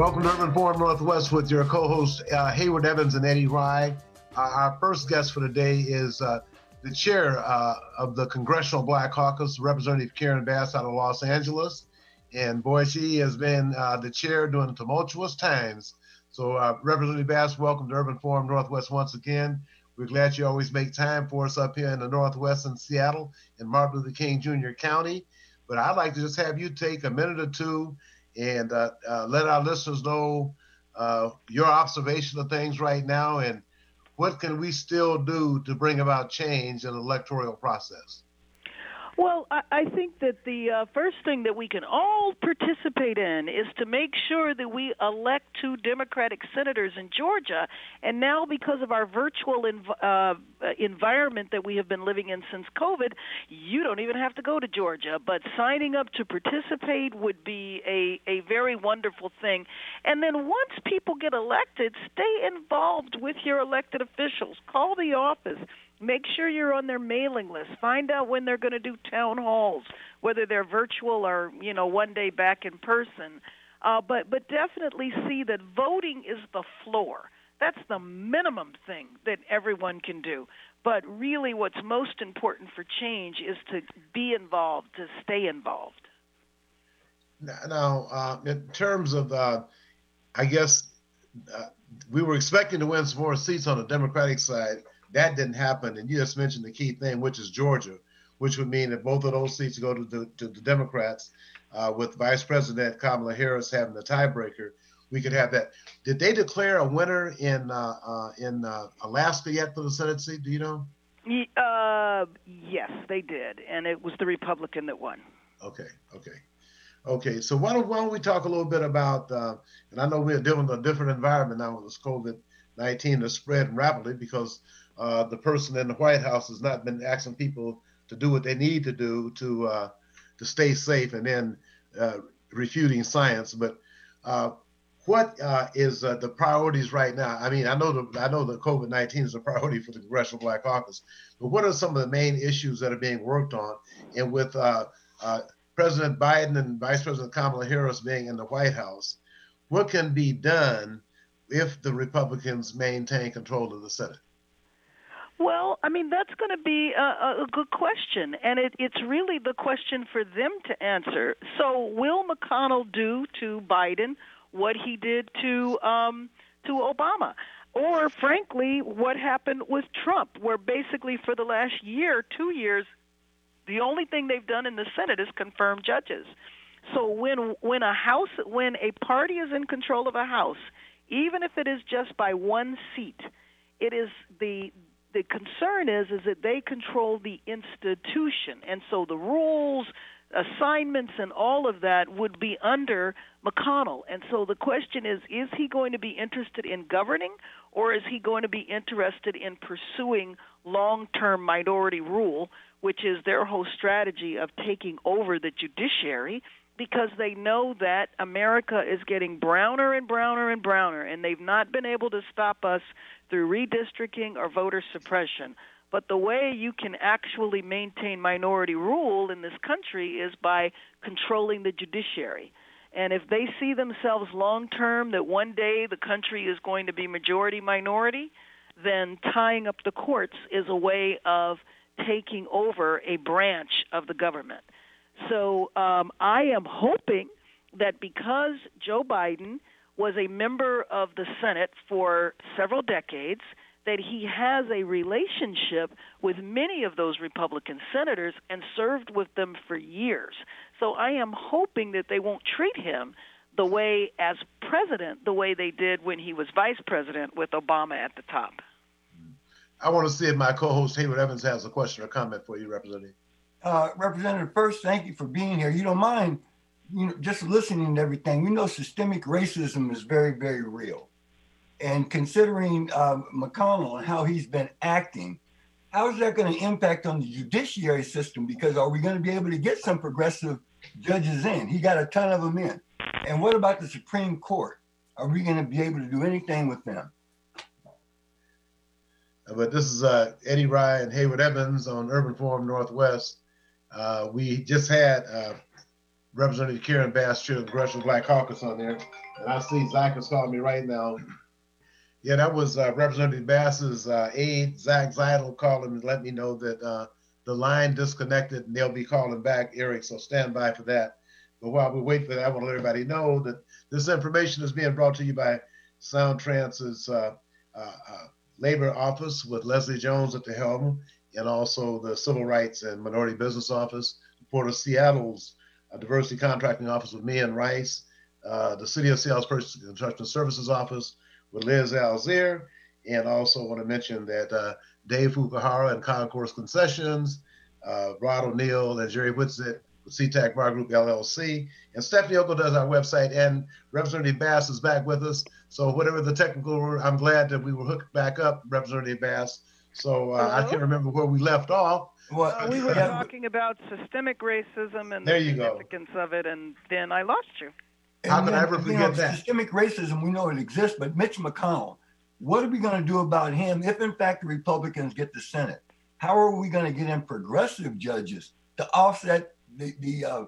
Welcome to Urban Forum Northwest with your co-hosts uh, Hayward Evans and Eddie Rye. Uh, our first guest for today is uh, the chair uh, of the Congressional Black Caucus, Representative Karen Bass out of Los Angeles. And boy, she has been uh, the chair during tumultuous times. So, uh, Representative Bass, welcome to Urban Forum Northwest once again. We're glad you always make time for us up here in the Northwest in Seattle in Martin Luther King Jr. County. But I'd like to just have you take a minute or two and uh, uh, let our listeners know uh, your observation of things right now and what can we still do to bring about change in the electoral process. Well, I, think that the uh, first thing that we can all participate in is to make sure that we elect two Democratic senators in Georgia. And now, because of our virtual env- uh, environment that we have been living in since COVID, you don't even have to go to Georgia. But signing up to participate would be a, a very wonderful thing. And then once people get elected, stay involved with your elected officials. Call the office Make sure you're on their mailing list. Find out when they're going to do town halls, whether they're virtual or you know one day back in person. Uh, but but definitely see that voting is the floor. That's the minimum thing that everyone can do. But really, what's most important for change is to be involved, to stay involved. Now, uh, in terms of, uh, I guess, uh, we were expecting to win some more seats on the Democratic side. That didn't happen. And you just mentioned the key thing, which is Georgia, which would mean that both of those seats go to the, to the Democrats, uh, with Vice President Kamala Harris having the tiebreaker. We could have that. Did they declare a winner in uh, uh, in uh, Alaska yet for the Senate seat? Do you know? Uh, yes, they did, and it was the Republican that won. Okay, okay, okay. So why don't why don't we talk a little bit about? Uh, and I know we're dealing with a different environment now with this COVID nineteen that's spread rapidly because uh, the person in the White House has not been asking people to do what they need to do to uh, to stay safe, and then uh, refuting science. But uh, what uh, is uh, the priorities right now? I mean, I know the I know that COVID nineteen is a priority for the Congressional Black Caucus, but what are some of the main issues that are being worked on? And with President Biden and Vice President Kamala Harris being in the White House, what can be done if the Republicans maintain control of the Senate? Well, I mean that's going to be a, a good question, and it, it's really the question for them to answer. So, will McConnell do to Biden what he did to um, to Obama, or frankly, what happened with Trump, where basically for the last year, two years, the only thing they've done in the Senate is confirm judges. So when when a house when a party is in control of a house, even if it is just by one seat, it is the the concern is is that they control the institution, and so the rules, assignments, and all of that would be under McConnell. And so the question is: Is he going to be interested in governing, or is he going to be interested in pursuing long-term minority rule, which is their whole strategy of taking over the judiciary? Because they know that America is getting browner and browner and browner, and they've not been able to stop us through redistricting or voter suppression. But the way you can actually maintain minority rule in this country is by controlling the judiciary. And if they see themselves long term that one day the country is going to be majority minority, then tying up the courts is a way of taking over a branch of the government. So um, I am hoping that because Joe Biden was a member of the Senate for several decades, that he has a relationship with many of those Republican senators and served with them for years. So I am hoping that they won't treat him the way, as president, the way they did when he was vice president with Obama at the top. I want to see if my co host Hayward Evans has a question or comment for you, Representative. Uh, Representative, first, thank you for being here. You don't mind you know, just listening to everything, we know systemic racism is very, very real. And considering um, McConnell and how he's been acting, how is that going to impact on the judiciary system? Because are we going to be able to get some progressive judges in? He got a ton of them in. And what about the Supreme Court? Are we going to be able to do anything with them? But this is uh, Eddie Rye and Hayward Evans on Urban Forum Northwest. Uh, we just had uh, Representative Karen Bass, chair of Congressional Black Caucus on there. And I see Zach is calling me right now. Yeah, that was uh, Representative Bass's uh, aide, Zach Zeidel, calling and let me know that uh, the line disconnected and they'll be calling back, Eric. So stand by for that. But while we wait for that, I want to let everybody know that this information is being brought to you by Sound Transit's uh, uh, uh, Labor Office with Leslie Jones at the helm, and also the Civil Rights and Minority Business Office, the Port of Seattle's Diversity Contracting Office with Mian Rice, the City of Seattle's Purchasing Construction Services Office with Liz Alzier, and also want to mention that uh, Dave Fukuhara and Concourse Concessions, uh, Rod O'Neill and Jerry Whitsitt with SeaTac Bar Group LLC, and Stephanie Oko does our website, and Representative Bass is back with us. So whatever the technical, I'm glad that we were hooked back up, Representative Bass. So uh, I can't remember where we left off. Well, uh, we were talking about systemic racism and there the significance go. of it, and then I lost you. And How could I ever forget know, that? Systemic racism, we know it exists, but Mitch McConnell, what are we going to do about him if, in fact, the Republicans get the Senate? How are we going to get in progressive judges to offset the the uh,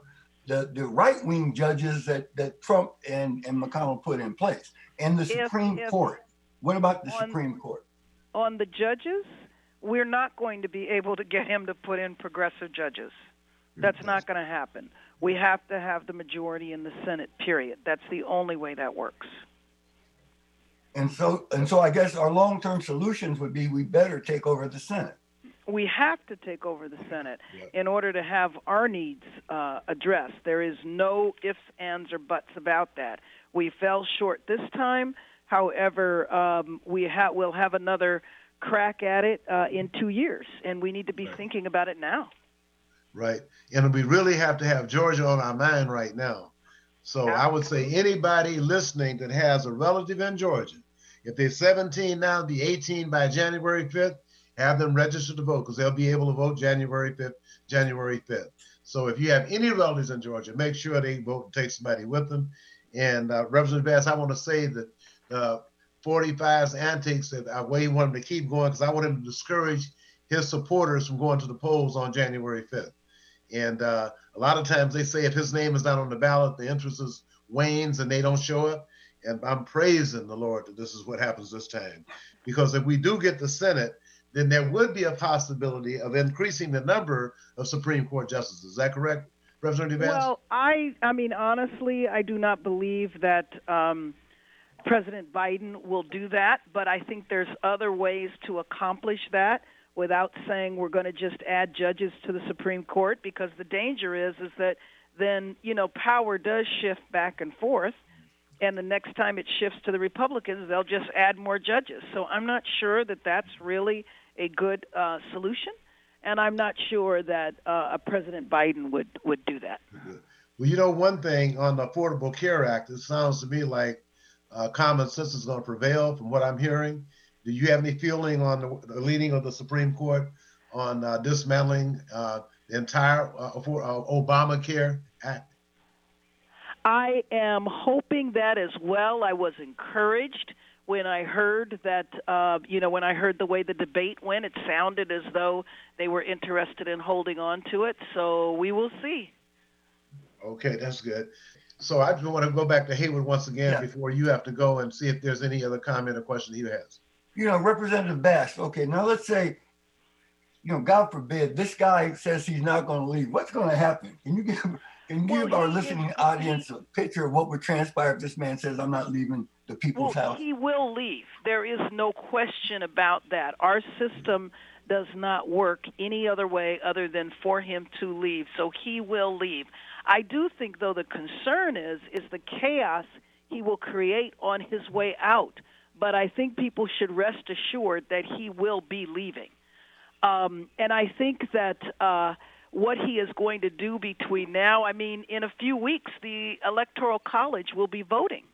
the, the right wing judges that, that Trump and, and McConnell put in place? And the if, Supreme if Court. What about the on, Supreme Court? On the judges, we're not going to be able to get him to put in progressive judges. That's not going to happen. We have to have the majority in the Senate, period. That's the only way that works. And so, and so, I guess our long-term solutions would be we better take over the Senate. We have to take over the Senate in order to have our needs uh, addressed. There is no ifs, ands, or buts about that. We fell short this time. However, um, we ha- will have another crack at it uh, in two years, and we need to be right. thinking about it now right? And we really have to have Georgia on our mind right now. So I would say anybody listening that has a relative in Georgia, if they're 17 now, be 18 by January 5th, have them register to vote because they'll be able to vote January 5th, January 5th. So if you have any relatives in Georgia, make sure they vote and take somebody with them. And uh, Representative Bass, I want to say that uh, 45's antics, that I way want him to keep going because I want him to discourage his supporters from going to the polls on January 5th. And uh, a lot of times they say if his name is not on the ballot, the interest is wanes and they don't show up. And I'm praising the Lord that this is what happens this time. Because if we do get the Senate, then there would be a possibility of increasing the number of Supreme Court justices. Is that correct, Representative Vance? Well, I, I mean, honestly, I do not believe that um, President Biden will do that, but I think there's other ways to accomplish that without saying we're going to just add judges to the Supreme Court because the danger is is that then you know power does shift back and forth and the next time it shifts to the Republicans they'll just add more judges so I'm not sure that that's really a good uh, solution and I'm not sure that uh, a President Biden would would do that. Well, you know one thing on the Affordable Care Act it sounds to me like uh, common sense is going to prevail from what I'm hearing do you have any feeling on the, the leading of the Supreme Court on uh, dismantling uh, the entire uh, for, uh, Obamacare Act? I am hoping that as well. I was encouraged when I heard that, uh, you know, when I heard the way the debate went, it sounded as though they were interested in holding on to it. So we will see. Okay, that's good. So I just want to go back to Hayward once again yeah. before you have to go and see if there's any other comment or question he has you know, Representative Bass. Okay, now let's say, you know, God forbid, this guy says he's not going to leave. What's going to happen? Can you give can you well, give our listening he, audience a picture of what would transpire if this man says, "I'm not leaving the people's well, house"? He will leave. There is no question about that. Our system does not work any other way other than for him to leave. So he will leave. I do think, though, the concern is is the chaos he will create on his way out but I think people should rest assured that he will be leaving. Um, and I think that uh, what he is going to do between now, I mean, in a few weeks, the Electoral College will be voting.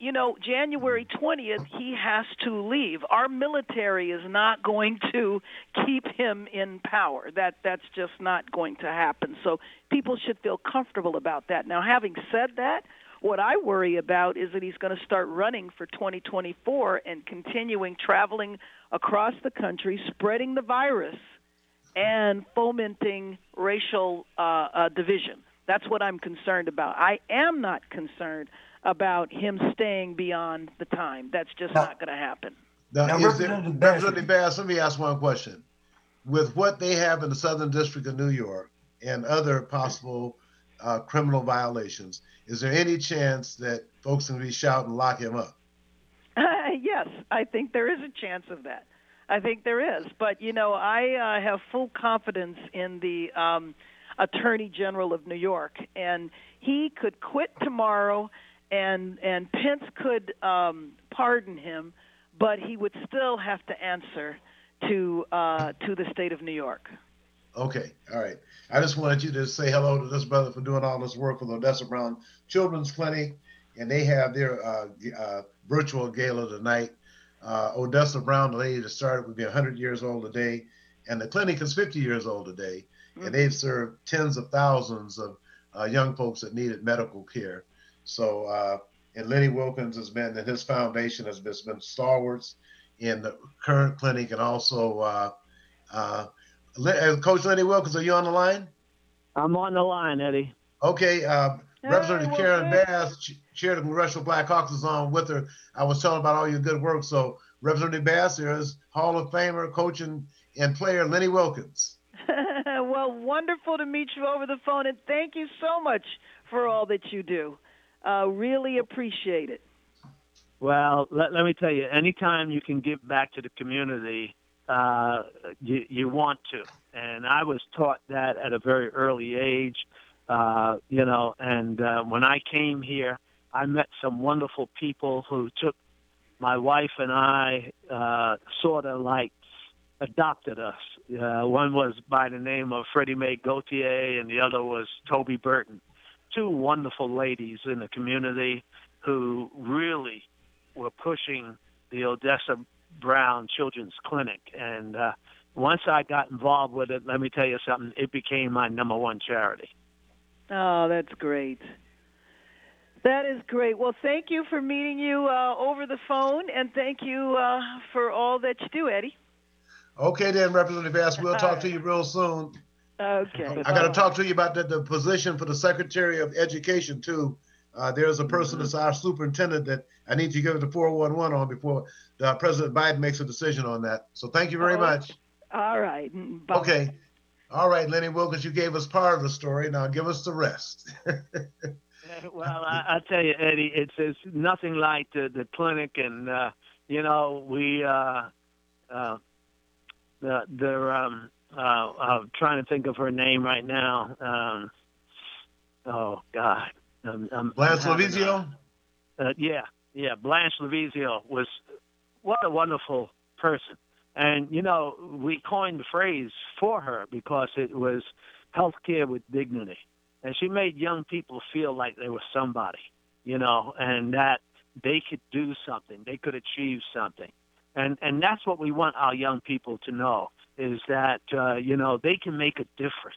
You know, January 20th, he has to leave. Our military is not going to keep him in power. That that's just not going to happen. So people should feel comfortable about that. Now, having said that, what I worry about is that he's going to start running for 2024 and continuing traveling across the country, spreading the virus and fomenting racial uh, uh, division. That's what I'm concerned about. I am not concerned about him staying beyond the time. That's just Now- not going to happen. Now, Now, is there, Representative Bass- Representative Bass, let me ask one question. With what they have in the Southern District of New York and other possible uh, criminal violations, is there any chance that folks can be shouting, lock him up? yes, I think there is a chance of that. I think there is, but you know, I uh, have full confidence in the um, Attorney General of New York, and he could quit tomorrow, and and Pence could um, pardon him, but he would still have to answer to uh, to the state of New York. Okay, all right. I just wanted you to say hello to this brother for doing all this work with Odessa Brown Children's Clinic, and they have their uh, uh, virtual gala tonight. Uh, Odessa Brown, the lady that started, would be 100 years old today, and the clinic is 50 years old today, and they've served tens of thousands of uh, young folks that needed medical care. So, uh, and Lenny Wilkens has been, and his foundation has been, been stalwarts in the current clinic, and also uh, uh, uh, Coach Lenny Wilkens, are you on the line? I'm on the line, Eddie. Okay, uh, Representative Karen Wilkens. Bass, chair of the Congressional Black Caucus, is on with her. I was telling about all your good work. So, Representative Bass, there is Hall of Famer, coach, and, and player Lenny Wilkens. well, wonderful to meet you over the phone, and thank you so much for all that you do. Uh, really appreciate it. Well, let, let me tell you, anytime you can give back to the community, uh, you, you want to. And I was taught that at a very early age, uh, you know, and uh, when I came here, I met some wonderful people who took my wife and I uh, sort of like adopted us. Uh, one was by the name of Freddie Mae Gautier, and the other was Toby Burton. Two wonderful ladies in the community who really were pushing the Odessa Brown Children's Clinic. And uh, once I got involved with it, let me tell you something, it became my number one charity. Oh, that's great. That is great. Well, thank you for meeting you uh, over the phone, and thank you uh, for all that you do, Eddie. Okay, then, Representative Bass, we'll talk to you real soon. Okay. I got to talk to you about the, the position for the Secretary of Education, too. Uh, there's a person that's our superintendent that I need to give it the 411 on before uh, President Biden makes a decision on that. So thank you very Oh, much. All right. Mm, Bye. Okay. All right, Lenny Wilkens, you gave us part of the story. Now give us the rest. well, I, I tell you, Eddie, it's, it's nothing like the, the clinic, and uh, you know we uh, uh, the the um, uh, I'm trying to think of her name right now. Um, oh God, I'm, I'm, Lance I'm having a- Lavizzo? uh, yeah, yeah. Blanche Lavizzo was what a wonderful person, and you know we coined the phrase for her because it was healthcare with dignity, and she made young people feel like they were somebody, you know, and that they could do something, they could achieve something, and and that's what we want our young people to know is that uh, you know they can make a difference,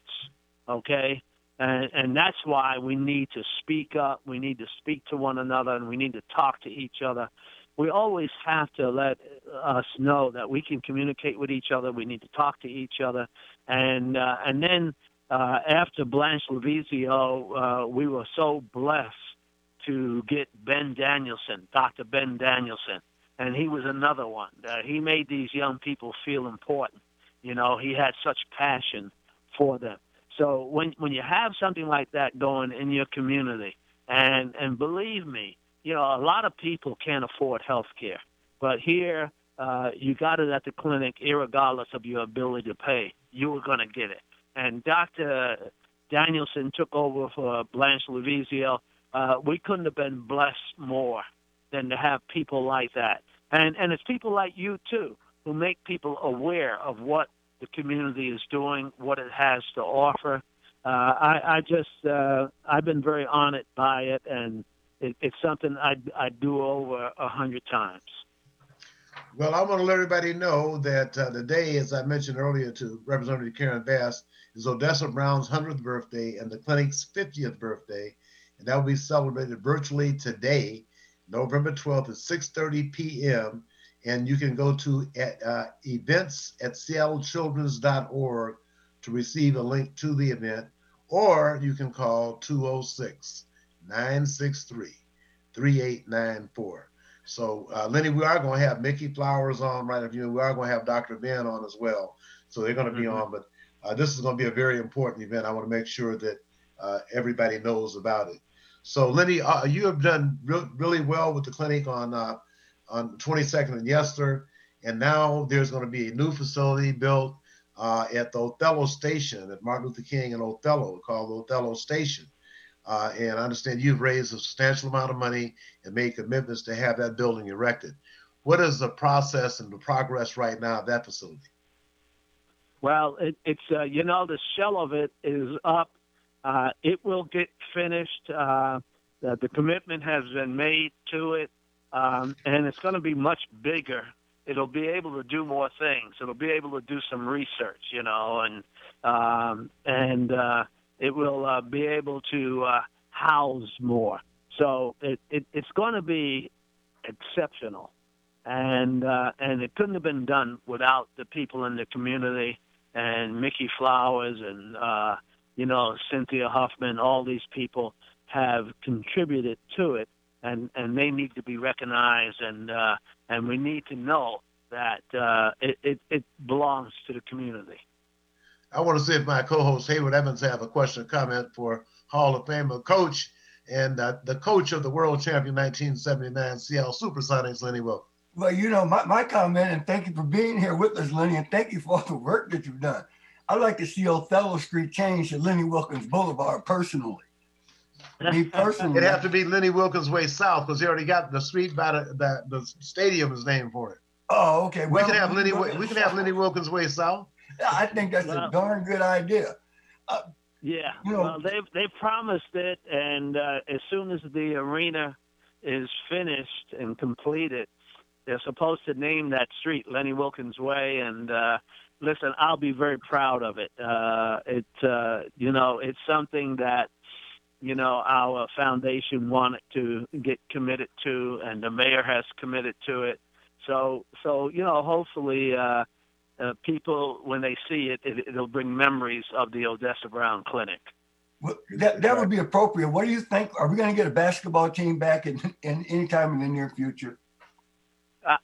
okay. And, and that's why we need to speak up. We need to speak to one another, and we need to talk to each other. We always have to let us know that we can communicate with each other. We need to talk to each other, and uh, and then uh, after Blanche Lavizzo, uh, we were so blessed to get Ben Danielson, Dr. Ben Danielson, and he was another one. Uh, he made these young people feel important. You know, he had such passion for them. So when when you have something like that going in your community, and and believe me, you know a lot of people can't afford health care, but here uh, you got it at the clinic, irregardless of your ability to pay. You were going to get it. And Dr. Danielson took over for Blanche Lavizzo. Uh, we couldn't have been blessed more than to have people like that. And and it's people like you too who make people aware of what the community is doing, what it has to offer. Uh, I, I just uh, I've been very honored by it, and it, it's something I I do over a hundred times. Well, I want to let everybody know that uh, today, as I mentioned earlier to Representative Karen Bass, is Odessa Brown's 100th birthday and the clinic's 50th birthday. And that will be celebrated virtually today, November 12th at 6.30 p.m. And you can go to uh, events at seattlechildrens.org to receive a link to the event. or you can call 206 963 3894. So, uh, Lenny, we are going to have Micki Flowers on right of you. We are going to have Dr. Ben on as well. So they're going to be mm-hmm. on. But uh, this is going to be a very important event. I want to make sure that uh, everybody knows about it. So, Lenny, uh, you have done re- really well with the clinic on uh, on 22nd and Yesler, and now there's going to be a new facility built uh, at the Othello Station at Martin Luther King and Othello, called the Othello Station. Uh, and I understand you've raised a substantial amount of money and made commitments to have that building erected. What is the process and the progress right now of that facility? Well, it, it's uh, you know the shell of it is up. Uh, it will get finished. Uh, the, the commitment has been made to it, um, and it's going to be much bigger it'll be able to do more things. It'll be able to do some research, you know, and um, and uh, it will uh, be able to uh, house more. So it, it it's going to be exceptional, and uh, and it couldn't have been done without the people in the community and Micki Flowers and uh, you know Cynthia Huffman. All these people have contributed to it and and they need to be recognized, and uh, and we need to know that uh, it, it, it belongs to the community. I want to see if my co-host Hayward Evans have a question or comment for Hall of Famer coach and uh, the coach of the world champion 1979 Seattle Supersonics, Lenny Wilkens. Well, you know, my, my comment, and thank you for being here with us, Lenny, and thank you for all the work that you've done. I'd like to see Othello Street change to Lenny Wilkens Boulevard personally. Me personally, it'd have to be Lenny Wilkens Way South because he already got the street by the, the, the stadium is named for it. Oh, okay. Well, we can have Lenny. We can have Lenny Wilkens Way South. I think that's well, a darn good idea. Uh, yeah. You know, well, they they promised it, and uh, as soon as the arena is finished and completed, they're supposed to name that street Lenny Wilkens Way. And uh, listen, I'll be very proud of it. Uh, it uh, you know it's something that you know, our foundation wanted to get committed to, and the mayor has committed to it. So, so you know, hopefully, uh, uh, people when they see it, it, it'll bring memories of the Odessa Brown Clinic. Well, that that would be appropriate. What do you think? Are we going to get a basketball team back in, in any time in the near future?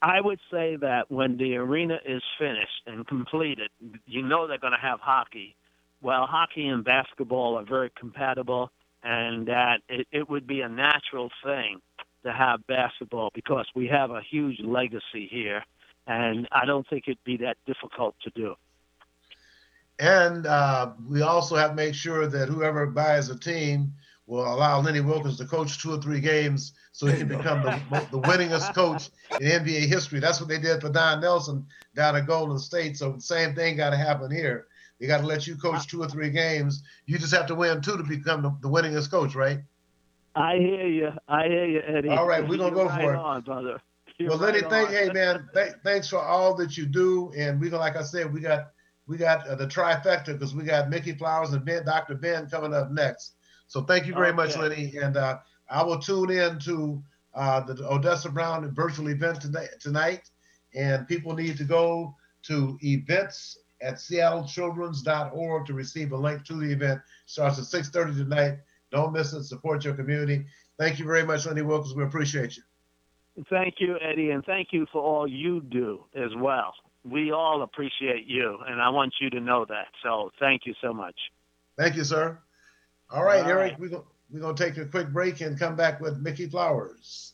I would say that when the arena is finished and completed, you know they're going to have hockey. Well, hockey and basketball are very compatible and that it, it would be a natural thing to have basketball because we have a huge legacy here, and I don't think it'd be that difficult to do. And uh, we also have to make sure that whoever buys a team will allow Lenny Wilkens to coach two or three games so he can become the, the winningest coach in NBA history. That's what they did for Don Nelson down at Golden State. So the same thing got to happen here. They got to let you coach two or three games. You just have to win two to become the, the winningest coach, right? I hear you. I hear you, Eddie. All right, we're gonna go right for it. On, brother. You're well, Lenny, thank, hey man, th- thanks for all that you do, and we gonna, like I said, we got we got uh, the trifecta because we got Micki Flowers and ben, Dr. Ben coming up next. So thank you very okay. much, Lenny, and uh, I will tune in to uh, the Odessa Brown virtual event tonight, tonight, and people need to go to events at seattlechildrens.org to receive a link to the event. Starts at 6.30 tonight. Don't miss it. Support your community. Thank you very much, Lenny Wilkens. We appreciate you. Thank you, Eddie, and thank you for all you do as well. We all appreciate you, and I want you to know that. So thank you so much. Thank you, sir. All right, all Eric, right. we're going to take a quick break and come back with Micki Flowers.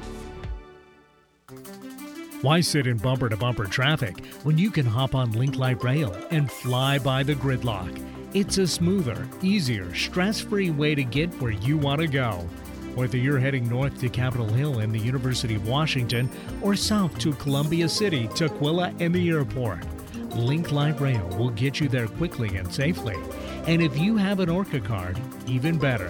Why sit in bumper to bumper traffic when you can hop on Link Light Rail and fly by the gridlock? It's a smoother, easier, stress free way to get where you want to go. Whether you're heading north to Capitol Hill and the University of Washington or south to Columbia City, Tukwila, and the airport, Link Light Rail will get you there quickly and safely. And if you have an ORCA card, even better.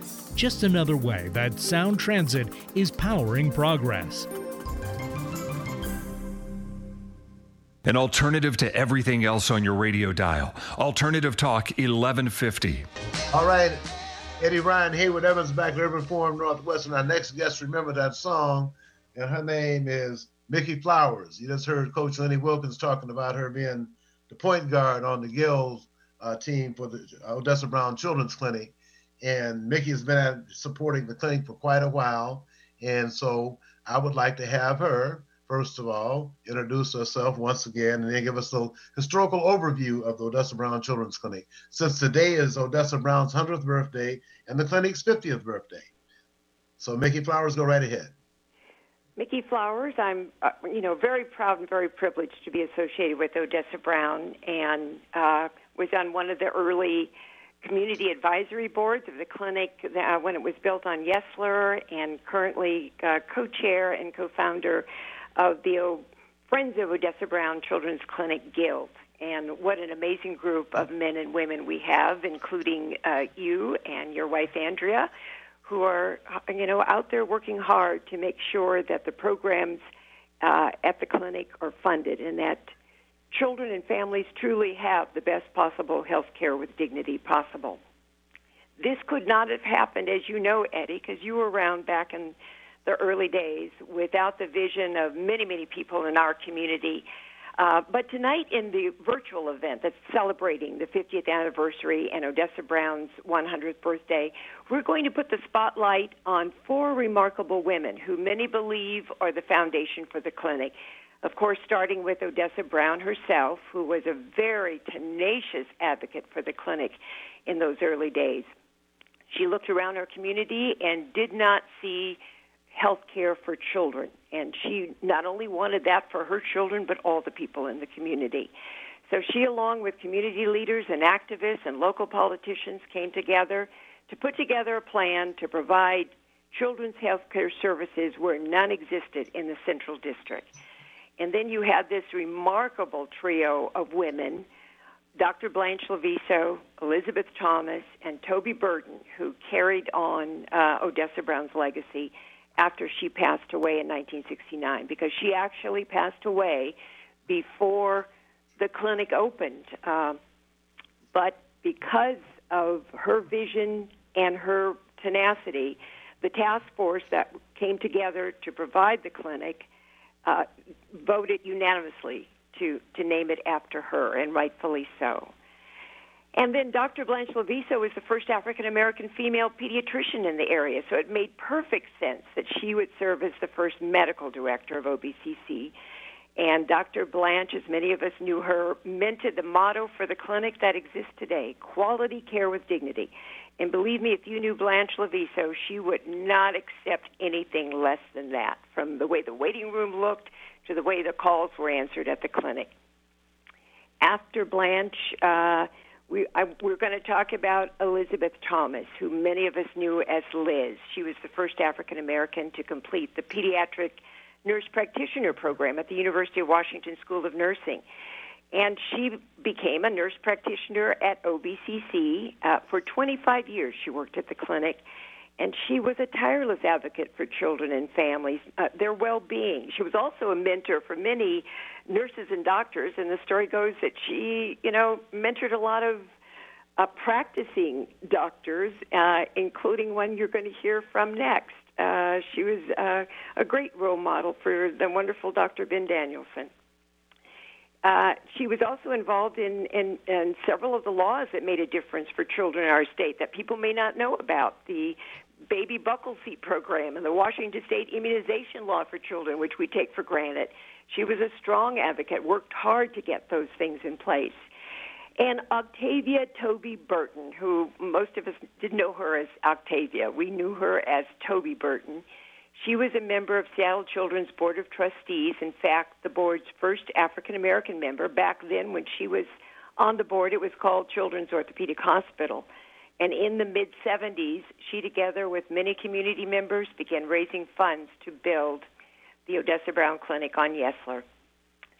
just another way that Sound Transit is powering progress. An alternative to everything else on your radio dial. Alternative Talk 1150. All right. Eddie Rye and Hayward Evans back at Urban Forum Northwest. And our next guest, remember that song, and her name is Micki Flowers. You just heard Coach Lenny Wilkens talking about her being the point guard on the Gills uh, team for the Odessa Brown Children's Clinic and Micki has been supporting the clinic for quite a while. And so I would like to have her, first of all, introduce herself once again and then give us a historical overview of the Odessa Brown Children's Clinic, since today is Odessa Brown's 100th birthday and the clinic's 50th birthday. So, Micki Flowers, go right ahead. Micki Flowers, I'm, uh, you know, very proud and very privileged to be associated with Odessa Brown, and uh, was on one of the early community advisory boards of the clinic uh, when it was built on Yesler, and currently uh, co-chair and co-founder of the o- Friends of Odessa Brown Children's Clinic Guild. And what an amazing group of men and women we have, including uh, you and your wife Andrea, who are you know out there working hard to make sure that the programs uh, at the clinic are funded and that children and families truly have the best possible health care with dignity possible. This could not have happened, as you know, Eddie, because you were around back in the early days without the vision of many, many people in our community. Uh, but tonight, in the virtual event that's celebrating the 50th anniversary and Odessa Brown's 100th birthday, we're going to put the spotlight on four remarkable women who many believe are the foundation for the clinic. Of course, starting with Odessa Brown herself, who was a very tenacious advocate for the clinic in those early days. She looked around her community and did not see health care for children. And she not only wanted that for her children, but all the people in the community. So she, along with community leaders and activists and local politicians, came together to put together a plan to provide children's health care services where none existed in the Central District. And then you had this remarkable trio of women Dr. Blanche Lavizzo, Elizabeth Thomas, and Toby Burton, who carried on uh, Odessa Brown's legacy after she passed away in 1969, because she actually passed away before the clinic opened. Uh, but because of her vision and her tenacity, the task force that came together to provide the clinic uh, voted unanimously to, to name it after her, and rightfully so. And then Dr. Blanche Lavizzo was the first African American female pediatrician in the area, so it made perfect sense that she would serve as the first medical director of OBCC. And Dr. Blanche, as many of us knew her, minted the motto for the clinic that exists today quality care with dignity. And believe me, if you knew Blanche Lavizzo, she would not accept anything less than that, from the way the waiting room looked to the way the calls were answered at the clinic. After Blanche, uh, we, I, we're going to talk about Elizabeth Thomas, who many of us knew as Liz. She was the first African American to complete the pediatric nurse practitioner program at the University of Washington School of Nursing. And she became a nurse practitioner at OBCC. Uh, for 25 years, she worked at the clinic and she was a tireless advocate for children and families, uh, their well-being. She was also a mentor for many nurses and doctors, and the story goes that she, you know, mentored a lot of uh, practicing doctors, uh, including one you're going to hear from next. Uh, she was uh, a great role model for the wonderful Dr. Ben Danielson. Uh, she was also involved in, in, in several of the laws that made a difference for children in our state that people may not know about. The baby buckle seat program and the Washington State immunization law for children, which we take for granted. She was a strong advocate, worked hard to get those things in place. And Octavia Toby Burton, who most of us didn't know her as Octavia, we knew her as Toby Burton. She was a member of Seattle Children's Board of Trustees. In fact, the board's first African American member. Back then, when she was on the board, it was called Children's Orthopedic Hospital. And in the mid 70s, she, together with many community members, began raising funds to build the Odessa Brown Clinic on Yesler.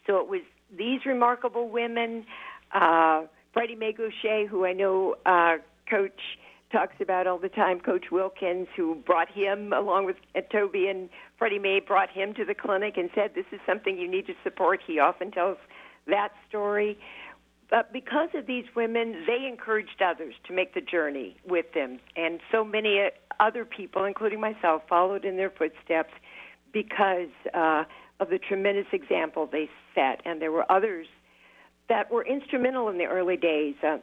So it was these remarkable women, uh, Freddie Mae Gautier, who I know uh, Coach talks about all the time, Coach Wilkens, who brought him along with uh, Toby and Freddie Mae, brought him to the clinic and said, This is something you need to support. He often tells that story. But because of these women, they encouraged others to make the journey with them. And so many uh, other people, including myself, followed in their footsteps because uh, of the tremendous example they set. And there were others that were instrumental in the early days. Uh,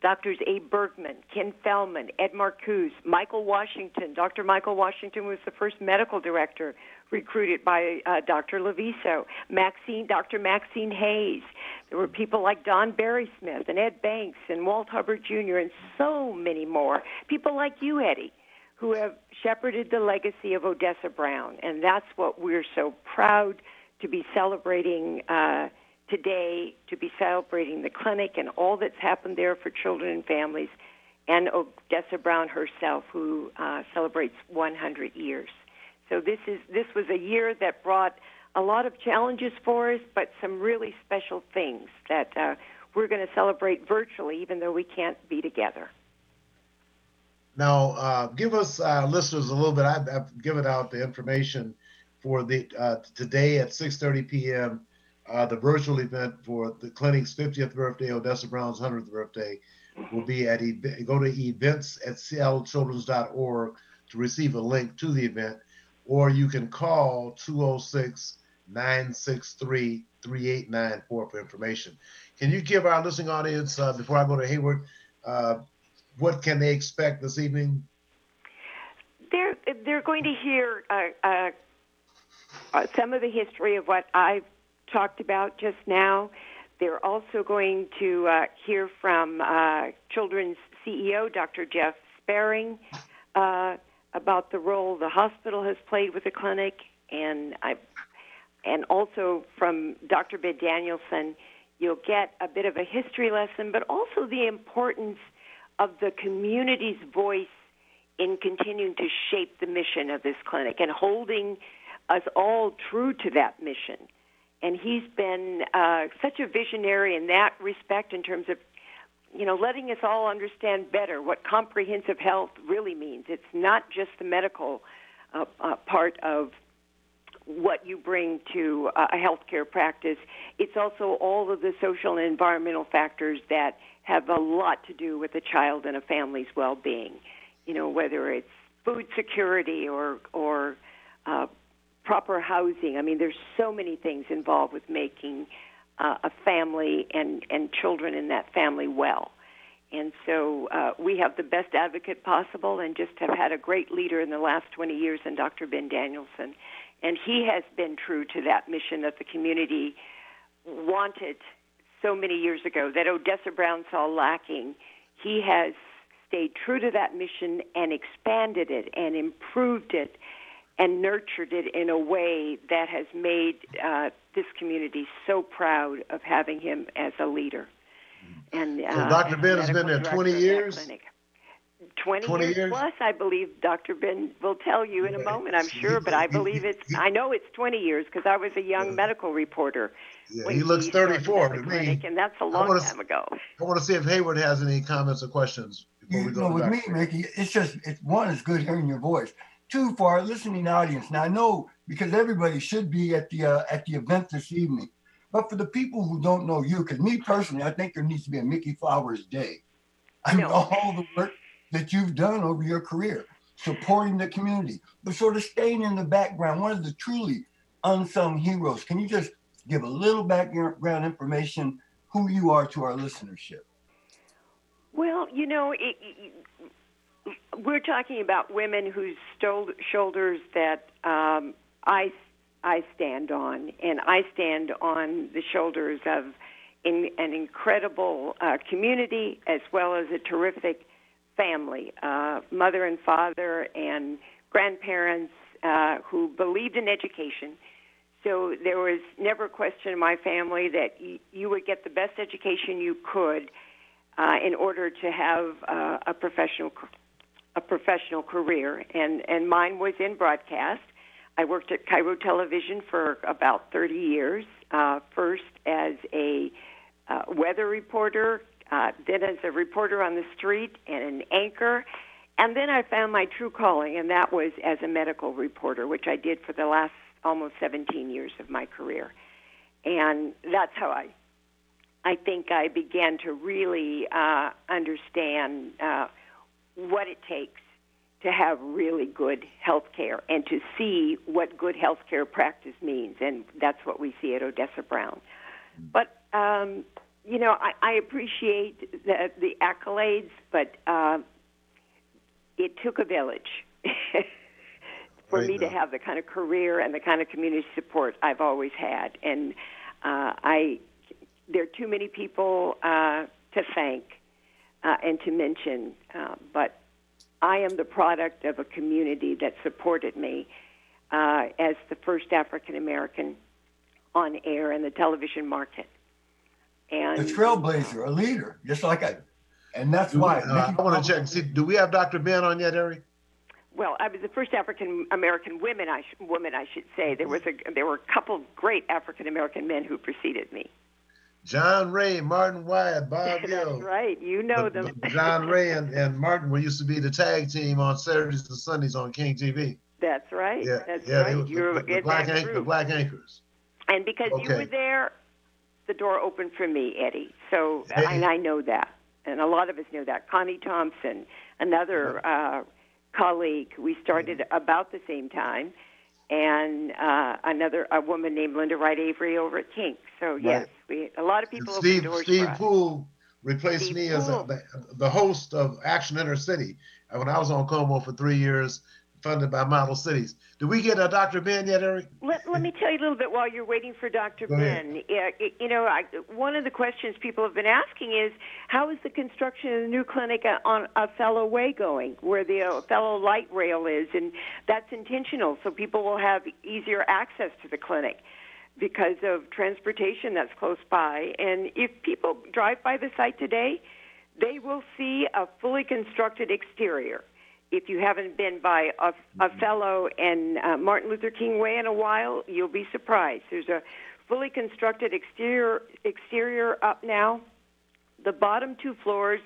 Doctors Abe Bergman, Ken Feldman, Ed Marcuse, Michael Washington. Dr. Michael Washington was the first medical director recruited by uh, Dr. Lavizzo. Maxine, Dr. Maxine Hayes. There were people like Don Barry Smith and Ed Banks and Walt Hubbard Jr. and so many more. People like you, Eddie, who have shepherded the legacy of Odessa Brown. And that's what we're so proud to be celebrating. Uh, today to be celebrating the clinic and all that's happened there for children and families, and Odessa Brown herself, who uh, celebrates 100 years. So this is this was a year that brought a lot of challenges for us, but some really special things that uh, we're going to celebrate virtually, even though we can't be together. Now, uh, give us uh, listeners a little bit. I've, I've, given out the information for the uh, today at 6:30 p.m uh, the virtual event for the clinic's 50th birthday, Odessa Brown's 100th birthday, will be at ev- go to events at seattlechildrens.org to receive a link to the event, or you can call 206 963 3894 for information. Can you give our listening audience, uh, before I go to Hayward, uh, what can they expect this evening? They're, they're going to hear uh, uh, uh, some of the history of what I've talked about just now. They're also going to uh, hear from uh, Children's CEO, Dr. Jeff Sperring, uh, about the role the hospital has played with the clinic, and I, and also from Dr. Ben Danielson, you'll get a bit of a history lesson, but also the importance of the community's voice in continuing to shape the mission of this clinic and holding us all true to that mission and he's been uh, such a visionary in that respect in terms of you know letting us all understand better what comprehensive health really means. It's not just the medical uh, uh, part of what you bring to a healthcare practice. It's also all of the social and environmental factors that have a lot to do with a child and a family's well-being. You know whether it's food security or or uh, proper housing. I mean, there's so many things involved with making uh, a family and and children in that family well. And so uh, we have the best advocate possible, and just have had a great leader in the last 20 years, in Dr. Ben Danielson, and he has been true to that mission that the community wanted so many years ago that Odessa Brown saw lacking. He has stayed true to that mission and expanded it and improved it and nurtured it in a way that has made uh, this community so proud of having him as a leader. And so uh, Dr. Ben has been there 20 years. 20, 20 years, years, plus, I believe Dr. Ben will tell you in a moment, I'm sure, but I believe it's, I know it's 20 years because I was a young yeah. medical reporter. Yeah, he looks 34 to me. And that's a long time ago. I want to see if Hayward has any comments or questions before you we go know, with me, Micki, it's just, it's one, it's good hearing your voice. Two, for our listening audience. Now I know because everybody should be at the uh, at the event this evening, but for the people who don't know you, because me personally, I think there needs to be a Micki Flowers Day. I know all the work that you've done over your career. supporting the community, but sort of staying in the background. One of the truly unsung heroes. Can you just give a little background information who you are to our listenership? Well, you know, it, we're talking about women whose shoulders that um, I I stand on, and I stand on the shoulders of in, an incredible uh, community as well as a terrific family, uh, mother and father and grandparents uh, who believed in education. So there was never a question in my family that y- you would get the best education you could uh, in order to have uh, a professional a professional career, and and mine was in broadcast. I worked at KIRO Television for about 30 years. Uh, first as a uh, weather reporter, uh, then as a reporter on the street and an anchor, and then I found my true calling, and that was as a medical reporter, which I did for the last almost 17 years of my career. And that's how I, I think I began to really uh, understand uh, what it takes to have really good health care and to see what good health care practice means. And that's what we see at Odessa Brown. But, um, you know, I, I appreciate the, the accolades, but uh, it took a village for me to have the kind of career and the kind of community support I've always had. And uh, I, there are too many people uh, to thank uh, and to mention, uh, but I am the product of a community that supported me uh, as the first African American on air in the television market. And a trailblazer, a leader, just like I. And that's do why. We, uh, I want to check. See, do we have Dr. Ben on yet, Eric? Well, I was the first African American woman. I sh- woman, I should say. There was a there were a couple of great African American men who preceded me. John Ray, Martin Wyatt, Bob That's Hill. right. You know the, them. John Ray and, and Martin were used to be the tag team on Saturdays and Sundays on King TV. That's right. Yeah, That's yeah, right. Were, You're the, the, in black that anchor, group. the black anchors. And because okay. you were there, the door opened for me, Eddie. So Hey. and I know that, and a lot of us know that. Connie Thompson, another uh, colleague, we started about the same time, and uh, another a woman named Linda Wright Avery over at KING. So yes, we a lot of And people Steve doors Steve. Pool replaced Steve me as a, the, the host of Action Inner City when I was on KOMO for three years, funded by Model Cities. Did we get a Dr. Ben yet, Eric? Let, let me tell you a little bit while you're waiting for Dr. Go. Ben. Yeah, it- you know, I, one of the questions people have been asking is how is the construction of the new clinic on Othello Way going, where the uh, Othello light rail is, and that's intentional, so people will have easier access to the clinic because of transportation that's close by. And if people drive by the site today, they will see a fully constructed exterior. If you haven't been by a, a fellow and uh, Martin Luther King Way in a while, you'll be surprised. There's a fully constructed exterior exterior up now. The bottom two floors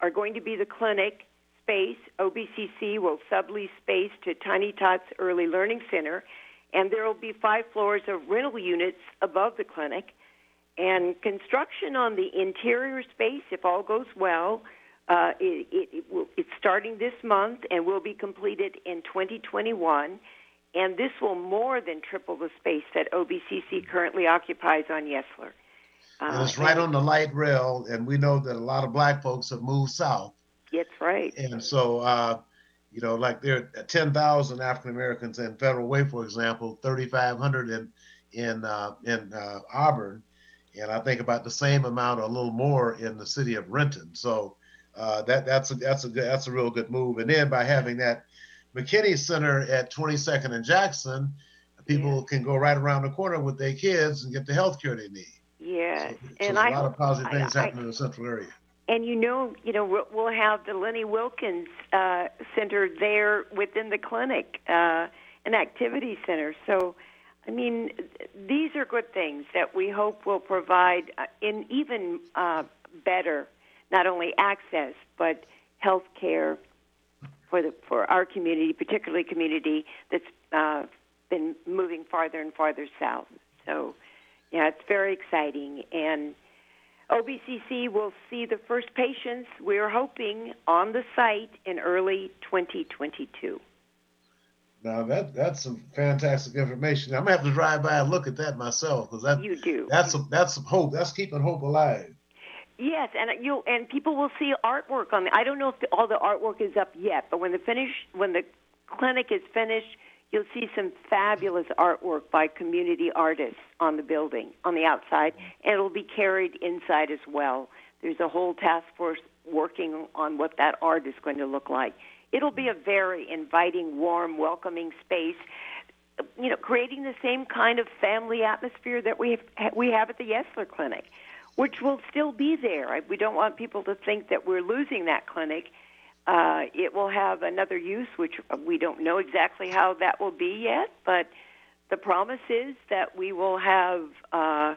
are going to be the clinic space. OBCC will sublease space to Tiny Tots Early Learning Center, and there will be five floors of rental units above the clinic. And construction on the interior space, if all goes well, uh, it, it, it will, it's starting this month and will be completed in 2021. And this will more than triple the space that OBCC currently occupies on Yesler. Uh, it's right on the light rail, and we know that a lot of black folks have moved south. That's right. And so, uh, you know, like there are 10,000 African Americans in Federal Way, for example, 3,500 in in uh, in uh, Auburn, and I think about the same amount or a little more in the city of Renton. So uh, that that's a that's a good, that's a real good move. And then by having that McKinney Center at 22nd and Jackson, people can go right around the corner with their kids and get the health care they need. Yeah, So, so and a I lot of positive things I- happening in the central area. And you know, you know, we'll- have the Lenny Wilkens uh, Center there within the clinic, uh, an activity center. So, I mean, these are good things that we hope will provide uh, in even uh, better, not only access but health care for the for our community, particularly community that's uh, been moving farther and farther south. So, yeah, it's very exciting and. OBCC will see the first patients, we're hoping, on the site in early 2022. Now that that's some fantastic information. I'm gonna have to drive by and look at that myself because that You do. that's some that's some hope. That's keeping hope alive. Yes, and you and people will see artwork on the. I don't know if the, all the artwork is up yet, but when the finish when the clinic is finished, you'll see some fabulous artwork by community artists on the building on the outside, and it'll be carried inside as well. There's a whole task force working on what that art is going to look like. It'll be a very inviting, warm, welcoming space. You know, creating the same kind of family atmosphere that we have, we have at the Yesler Clinic which will still be there. We don't want people to think that we're losing that clinic. Uh, it will have another use, which we don't know exactly how that will be yet, but the promise is that we will have uh,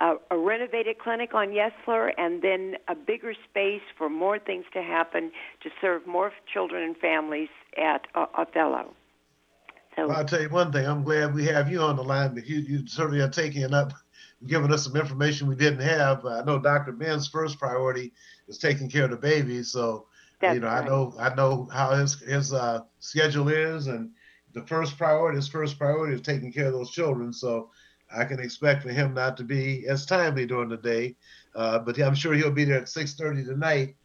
a, a renovated clinic on Yesler and then a bigger space for more things to happen to serve more children and families at uh, Othello. So, well, I'll tell you one thing. I'm glad we have you on the line, but you, you certainly are taking up giving us some information we didn't have. I know Dr. Ben's first priority is taking care of the baby, so That's you know right. I know I know how his his uh, schedule is, and the first priority, his first priority is taking care of those children. So I can expect for him not to be as timely during the day, uh, but I'm sure he'll be there at 6:30 tonight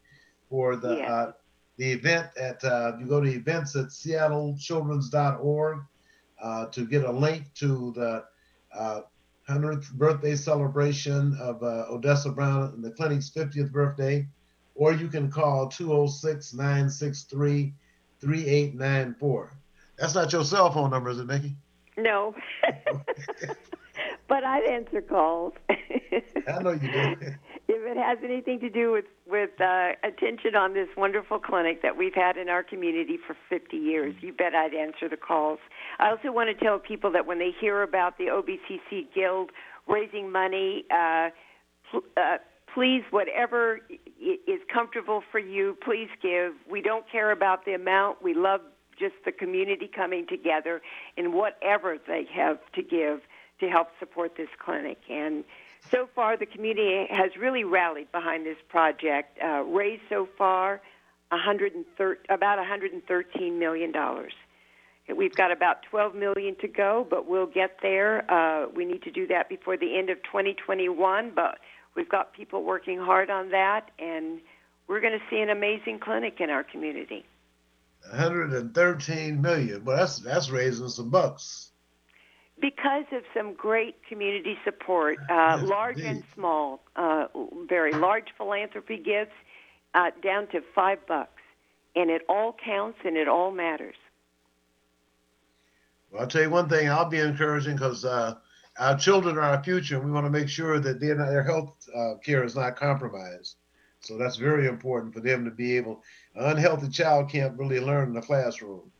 for the Yeah. uh, the event at uh, you go to events at seattlechildrens.org uh, to get a link to the uh, 100th birthday celebration of uh, Odessa Brown and the clinic's 50th birthday, or you can call 206 963 3894. That's not your cell phone number, is it, Micki? No, but I'd answer calls. I know you do. if it has anything to do with with uh, attention on this wonderful clinic that we've had in our community for 50 years, you bet I'd answer the calls. I also want to tell people that when they hear about the OBCC Guild raising money, uh, pl- uh, please, whatever is comfortable for you, please give. We don't care about the amount. We love just the community coming together in whatever they have to give to help support this clinic. And so far, the community has really rallied behind this project. Uh, raised so far 113, about 113 million dollars. We've got about 12 million to go, but we'll get there. Uh, we need to do that before the end of 2021, but we've got people working hard on that, and we're going to see an amazing clinic in our community. 113 million. Well, that's that's raising some bucks. Because of some great community support, uh, Yes, large indeed. and small, uh, very large philanthropy gifts, uh, down to five bucks, and it all counts and it all matters. Well, I'll tell you one thing. I'll be encouraging because uh, our children are our future, and we want to make sure that their their health uh, care is not compromised. So that's very important for them to be able. An unhealthy child can't really learn in the classroom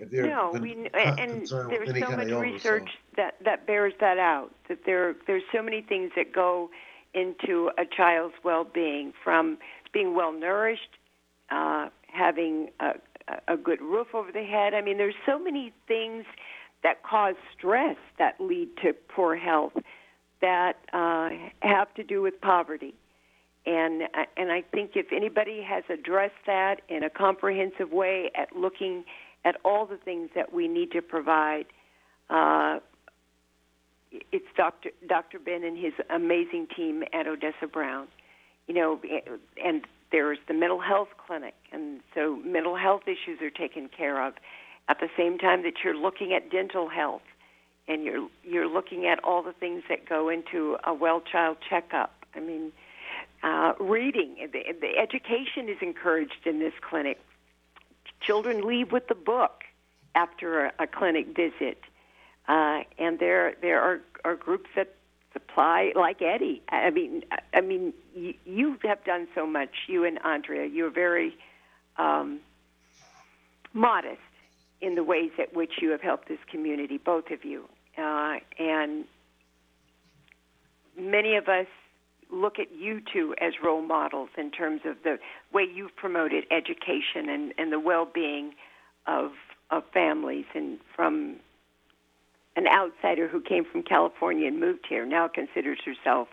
if they're no, we and there's so much illness. research that that bears that out. That there there's so many things that go into a child's well-being, from being well nourished, uh, having a, a good roof over the head. I mean, there's so many things that cause stress that lead to poor health that uh, have to do with poverty. And and I think if anybody has addressed that in a comprehensive way at looking at all the things that we need to provide, uh, it's Dr. Dr. Ben and his amazing team at Odessa Brown. You know, and there's the mental health clinic, and so mental health issues are taken care of at the same time that you're looking at dental health and you're you're looking at all the things that go into a well child checkup. I mean, uh, reading, the, the education is encouraged in this clinic. Children leave with the book after a, a clinic visit, uh, and there there are, are groups that supply like Eddie. I mean, I- mean, you, you have done so much. You and Andrea, you're very um, modest in the ways at which you have helped this community, both of you. Uh, and many of us look at you two as role models in terms of the way you've promoted education and, and the well-being of of families and from an outsider who came from California and moved here now considers herself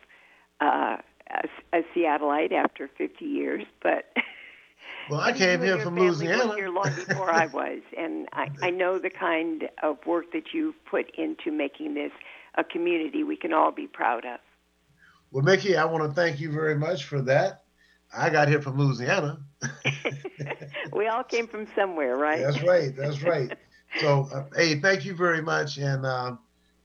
uh, a, a Seattleite after 50 years, but. Well, I came here from Louisiana. here long before I was, and I, I know the kind of work that you've put into making this a community we can all be proud of. Well, Micki, I want to thank you very much for that. I got here from Louisiana. we all came from somewhere, right? That's right. That's right. So, uh, hey, thank you very much. And, uh,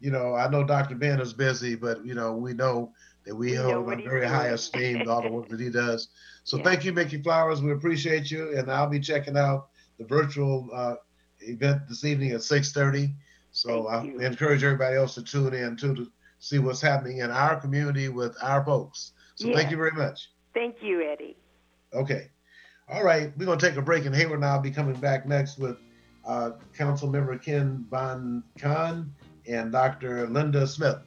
you know, I know Dr. Ben is busy, but, you know, we know that we, we hold him very high esteem, all the work that he does. So yeah. thank you, Micki Flowers. We appreciate you, and I'll be checking out the virtual uh, event this evening at 6:30. So I encourage everybody else to tune in too to see what's happening in our community with our folks. So yeah. thank you very much. Thank you, Eddie. Okay. All right, we're going to take a break, and Hayward and I'll be coming back next with uh, Council Member Ken Van Khan and Dr. Linda Smith.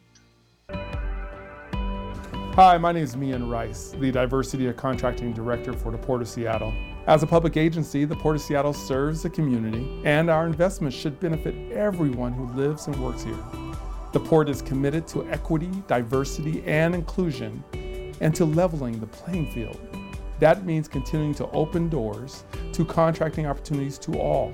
Hi, my name is Mian Rice, the Diversity of Contracting Director for the Port of Seattle. As a public agency, the Port of Seattle serves the community, and our investments should benefit everyone who lives and works here. The Port is committed to equity, diversity, and inclusion, and to leveling the playing field. That means continuing to open doors to contracting opportunities to all,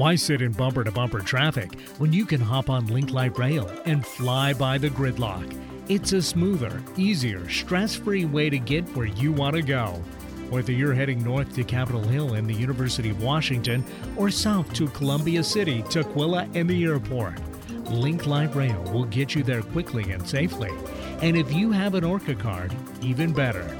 Why sit in bumper to bumper traffic when you can hop on Link Light Rail and fly by the gridlock? It's a smoother, easier, stress free way to get where you want to go. Whether you're heading north to Capitol Hill and the University of Washington or south to Columbia City, Tukwila, and the airport, Link Light Rail will get you there quickly and safely. And if you have an ORCA card, even better.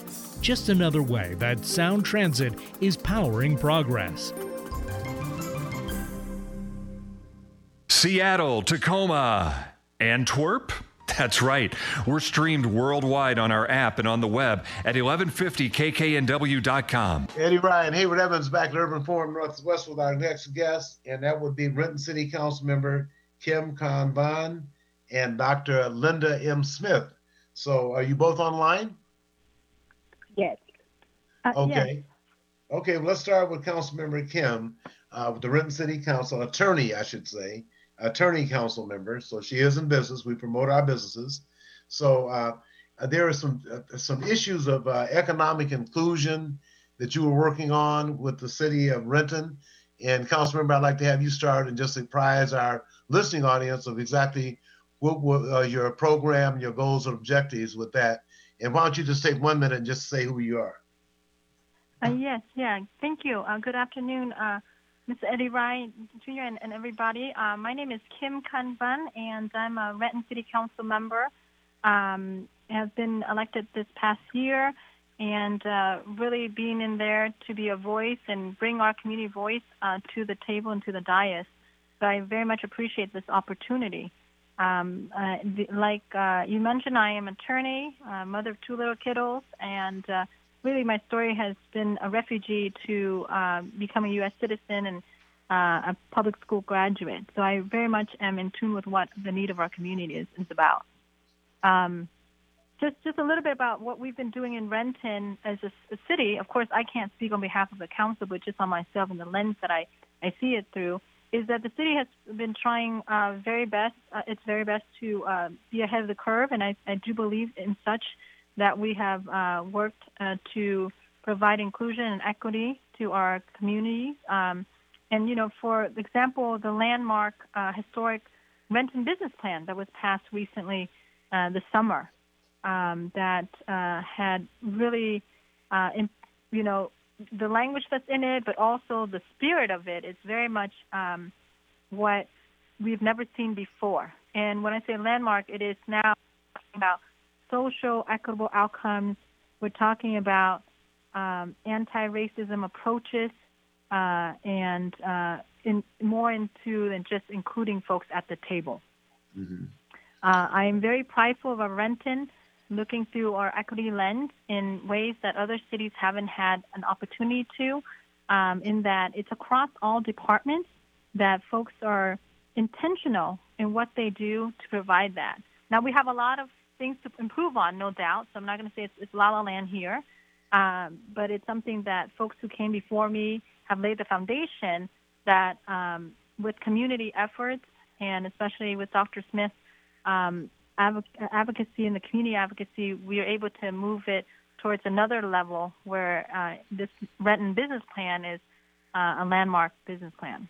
just another way that Sound Transit is powering progress. Seattle, Tacoma, Antwerp. That's right. We're streamed worldwide on our app and on the web at 1150kknw.com. Eddie Rye and, Hayward Evans back at Urban Forum Northwest with our next guest, and that would be Renton City Council member Kim Khanh Van and Dr. Linda M. Smith. So, are you both online? Uh, okay. Okay, well, let's start with Councilmember Kim, uh, with the Renton City Council attorney, I should say, attorney council member. So she is in business. We promote our businesses. So uh, there are some uh, some issues of uh, economic inclusion that you were working on with the city of Renton. And Councilmember, I'd like to have you start and just apprise our listening audience of exactly what, what uh, your program, your goals and objectives with that and why don't you just take one minute and just say who you are? Uh, yes, yeah. Thank you. Uh, good afternoon, uh, Mr. Eddie Wright Jr. and, and everybody. Uh, my name is Kim Khanh Van, and I'm a Renton City Council member. Um, has been elected this past year, and uh, really being in there to be a voice and bring our community voice uh, to the table and to the dais. So I very much appreciate this opportunity. Um, uh, like uh, you mentioned, I am attorney, uh, mother of two little kiddos, and uh, really my story has been a refugee to uh, become a U.S. citizen and uh, a public school graduate. So I very much am in tune with what the need of our community is, is about. Um, just just a little bit about what we've been doing in Renton as a, a city. Of course, I can't speak on behalf of the council, but just on myself and the lens that I, I see it through is that the city has been trying uh, very best, uh, its very best to uh, be ahead of the curve, and I, I do believe in such that we have uh, worked uh, to provide inclusion and equity to our community. Um, and you know, for example, the landmark uh, historic and business plan that was passed recently this summer. um, that uh, had really, uh, you know, the language that's in it, but also the spirit of it is very much um, what we've never seen before. And when I say landmark, it is now about social equitable outcomes. We're talking about um, anti-racism approaches uh, and uh, in, more into than just including folks at the table. Mm-hmm. Uh, I am very prideful of our Renton looking through our equity lens in ways that other cities haven't had an opportunity to, um, in that it's across all departments that folks are intentional in what they do to provide that. Now, we have a lot of things to improve on, no doubt, so I'm not going to say it's, it's la la land here, um, but it's something that folks who came before me have laid the foundation that um, with community efforts and especially with Dr. Smith, um, advocacy and the community advocacy, we are able to move it towards another level where uh, this Renton business plan is uh, a landmark business plan.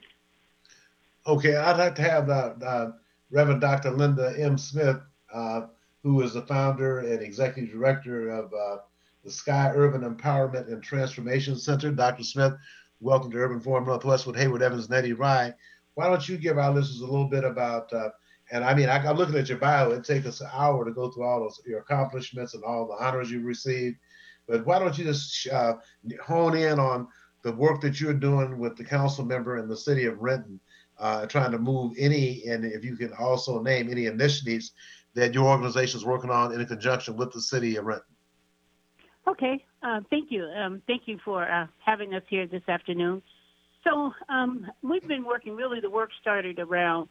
Okay, I'd like to have uh, uh Reverend Dr. Linda M. Smith, uh, who is the founder and executive director of uh, the Sky Urban Empowerment and Transformation Center. Dr. Smith, welcome to Urban Forum Northwest with Hayward Evans and Eddie Rye. Why don't you give our listeners a little bit about and I mean, I, am looking at your bio. It takes us an hour to go through all those your accomplishments and all the honors you've received. But why don't you just uh, hone in on the work that you're doing with the council member in the city of Renton, uh, trying to move any, and if you can also name any initiatives that your organization is working on in conjunction with the city of Renton. Okay, uh, thank you. Um, thank you for uh, having us here this afternoon. So um, we've been working. Really, the work started around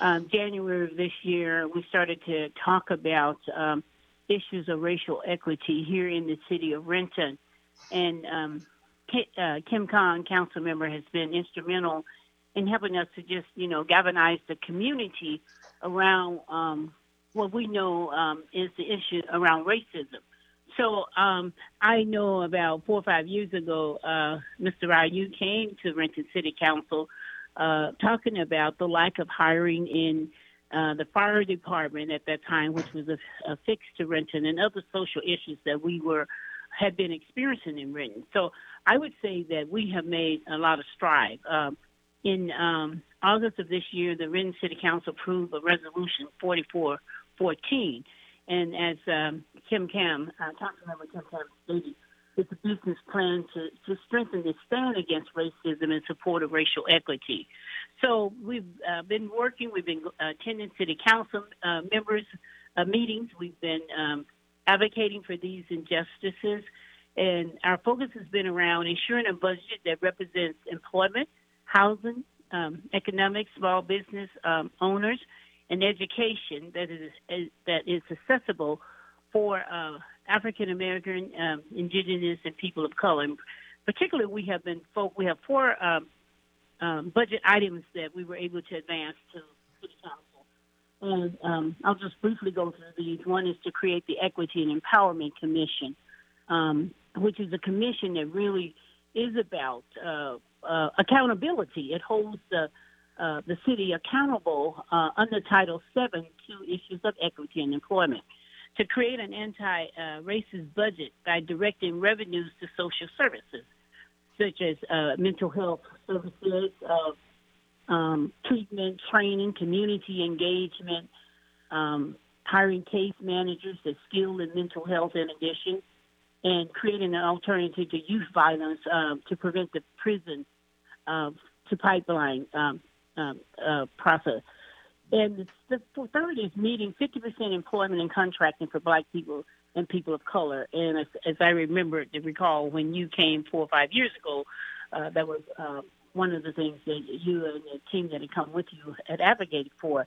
um, January of this year, we started to talk about um, issues of racial equity here in the city of Renton. And um, uh, Kim Khanh, council member, has been instrumental in helping us to just, you know, galvanize the community around um, what we know um, is the issue around racism. So um, I know about four or five years ago, uh, Mr. Rye, you came to Renton City Council uh, talking about the lack of hiring in uh, the fire department at that time, which was a, a fix to Renton, and other social issues that we were had been experiencing in Renton. So I would say that we have made a lot of strides. Um, in um, August of this year, the Renton City Council approved a resolution 4414. And as um, Kim Khanh, uh, Councilmember Kim Khanh stated, it's a business plan to, to strengthen the stand against racism and support of racial equity. So we've uh, been working, we've been uh, attending city council uh, members' uh, meetings, we've been um, advocating for these injustices, and our focus has been around ensuring a budget that represents employment, housing, um, economic, small business um, owners, and education that is, that is accessible for uh, African American, um, Indigenous, and people of color. And particularly, we have been folk. We have four um, um, budget items that we were able to advance to City Council. And um, I'll just briefly go through these. One is to create the Equity and Empowerment Commission, um, which is a commission that really is about uh, uh, accountability. It holds the uh, the city accountable uh, under Title VII to issues of equity and employment to create an anti-racist budget by directing revenues to social services, such as uh, mental health services, uh, um, treatment, training, community engagement, um, hiring case managers that skilled in mental health in addition, and creating an alternative to youth violence uh, to prevent the prison uh, to pipeline um, um uh, process. And the third is meeting 50% employment and contracting for black people and people of color. And as, as I remember to recall, when you came four or five years ago, uh, that was uh, one of the things that you and the team that had come with you had advocated for.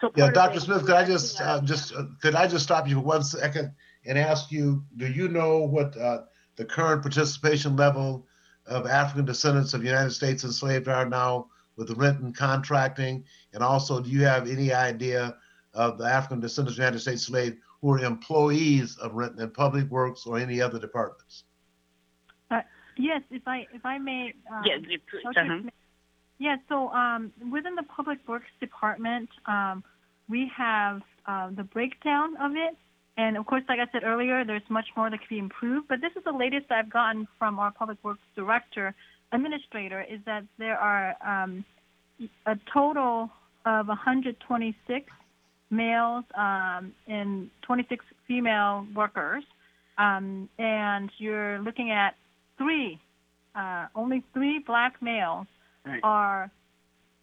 So yeah, Dr. Smith, could I just uh, just uh, could I just stop you for one second and ask you, do you know what uh, the current participation level of African descendants of United States enslaved are now with the Renton contracting? And also, do you have any idea of the African descendants of United States slaves who are employees of Renton and Public Works or any other departments? Uh, yes, if I if I may. Um, yes, uh-huh. Yeah, so um, within the Public Works Department, um, we have uh, the breakdown of it and of course, like I said earlier, there's much more that could be improved. But this is the latest I've gotten from our public works director administrator is that there are um, a total of 126 males um, and 26 female workers, um, and you're looking at three, uh, only three black males Right. are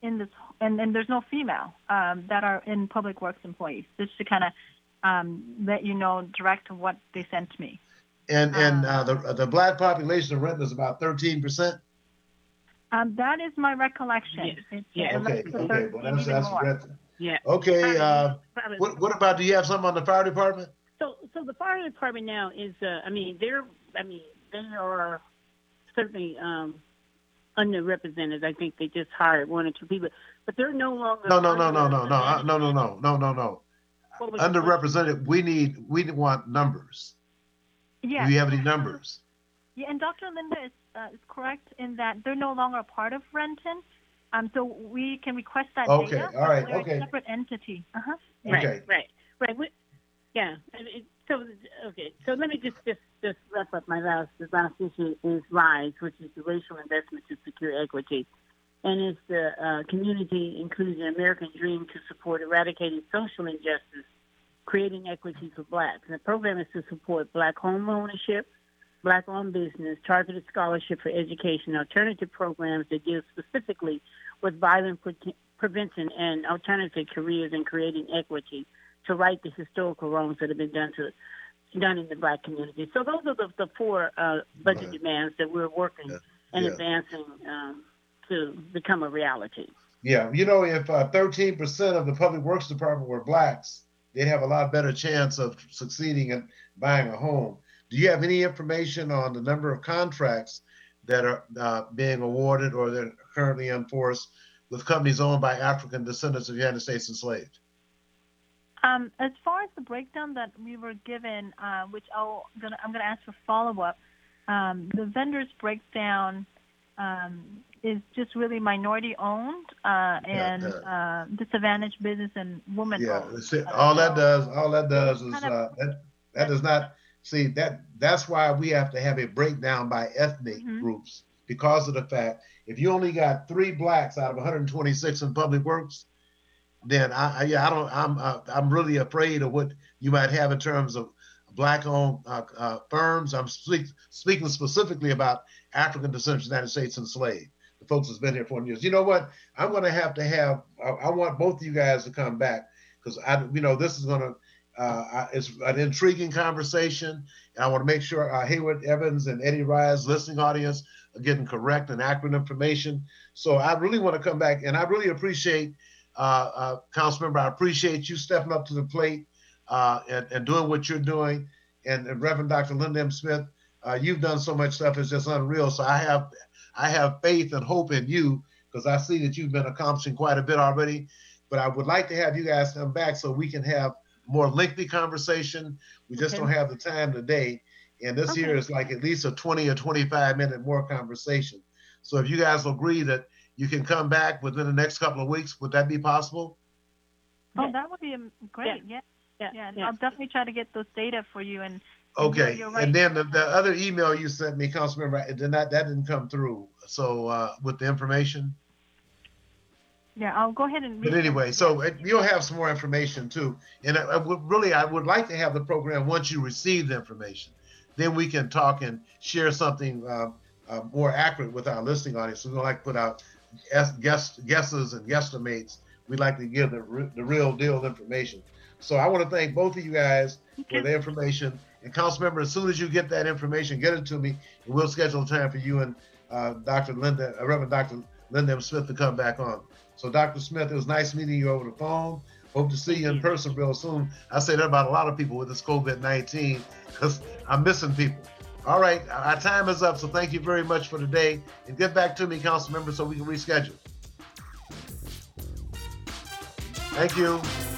in this, and, and there's no female um, that are in public works employees. Just to kind of um, let you know, direct what they sent me. And and uh, the the black population of Renton is about thirteen percent. Um, that is my recollection. Yes. It's, Yeah. uh, Okay, okay, 13, well that's even that's more. Renton. Yeah. Okay, uh, Probably- what what about? Do you have something on the fire department? So, so the fire department now is, uh, I mean, they're, I mean, they are certainly um, underrepresented. I think they just hired one or two people, but they're no longer. No, no, no, no, no, no, uh, no, no, no, no, no, no. What was Underrepresented. We need we want numbers. Yeah. Do you have any numbers? Yeah, and Dr. Linda is, uh, is correct in that they're no longer a part of Renton. Um, so we can request that Okay, data. all right, but we're okay. A separate entity. Uh-huh. Right, Okay. right, right. We, yeah. I mean, so okay. So let me just just just wrap up my last the last issue is RISE, which is the Racial Investment to Secure Equity, and it's the uh, Community Inclusion American Dream to support eradicating social injustice, creating equity for blacks. And the program is to support black home ownership, black-owned business, targeted scholarship for education, alternative programs that deal specifically with violent pre- prevention and alternative careers and creating equity to right the historical wrongs that have been done to done in the black community. So those are the, the four uh, budget Right. demands that we're working and Yeah. advancing um, to become a reality. Yeah, you know, if uh, thirteen percent of the public works department were blacks, they'd have a lot better chance of succeeding in buying a home. Do you have any information on the number of contracts that are uh, being awarded or that are currently in force with companies owned by African descendants of United States enslaved? Um, as far as the breakdown that we were given, uh, which I'll, gonna, I'm going to ask for follow up, um, the vendors breakdown um, is just really minority owned uh, and uh, disadvantaged business and women Yeah, owned. Uh, all that does, all that does is uh, that that does not see that. That's why we have to have a breakdown by ethnic Mhm. groups because of the fact if you only got three blacks out of 126 in public works, then I, I yeah I don't I'm uh, I'm really afraid of what you might have in terms of black-owned uh, uh, firms. I'm speak, speaking specifically about African descendants of the United States enslaved. The folks that's been here for years. You know what? I'm going to have to have. I, I want both of you guys to come back because I, you know, this is going to. Uh, it's an intriguing conversation, and I want to make sure uh, Hayward Evans and Eddie Rye's listening audience are getting correct and accurate information. So I really want to come back, and I really appreciate, uh, uh, Councilmember, I appreciate you stepping up to the plate uh, and, and doing what you're doing. And, and Reverend Dr. Linda M. Smith, uh, you've done so much stuff; it's just unreal. So I have, I have faith and hope in you because I see that you've been accomplishing quite a bit already. But I would like to have you guys come back so we can have more lengthy conversation. We just Okay. don't have the time today. And this Okay. here is like at least a 20 or 25 minute more conversation. So if you guys agree that you can come back within the next couple of weeks, would that be possible? Oh, Yeah. that would be um, great. Yeah. Yeah, Yeah. and yeah. I'll definitely try to get those data for you. And Okay. you're right. And then the, the other email you sent me, Councilmember, it did not, that didn't come through. So uh, with the information. Yeah, I'll go ahead and. But read- anyway, so uh, you'll have some more information too. And I, I would really, I would like to have the program once you receive the information, then we can talk and share something uh, uh, more accurate with our listening audience. We don't like to put out guess, guess, guesses and guesstimates. We like to give the, re- the real deal information. So I want to thank both of you guys for the information. And council member, as soon as you get that information, get it to me, and we'll schedule a time for you and uh, Dr. Linda, uh, Reverend Dr. Linda M. Smith to come back on. So, Dr. Smith, it was nice meeting you over the phone. Hope to see you in person real soon. I say that about a lot of people with this COVID 19 because I'm missing people. All right, our time is up. So, thank you very much for today. And get back to me, council member, so we can reschedule. Thank you.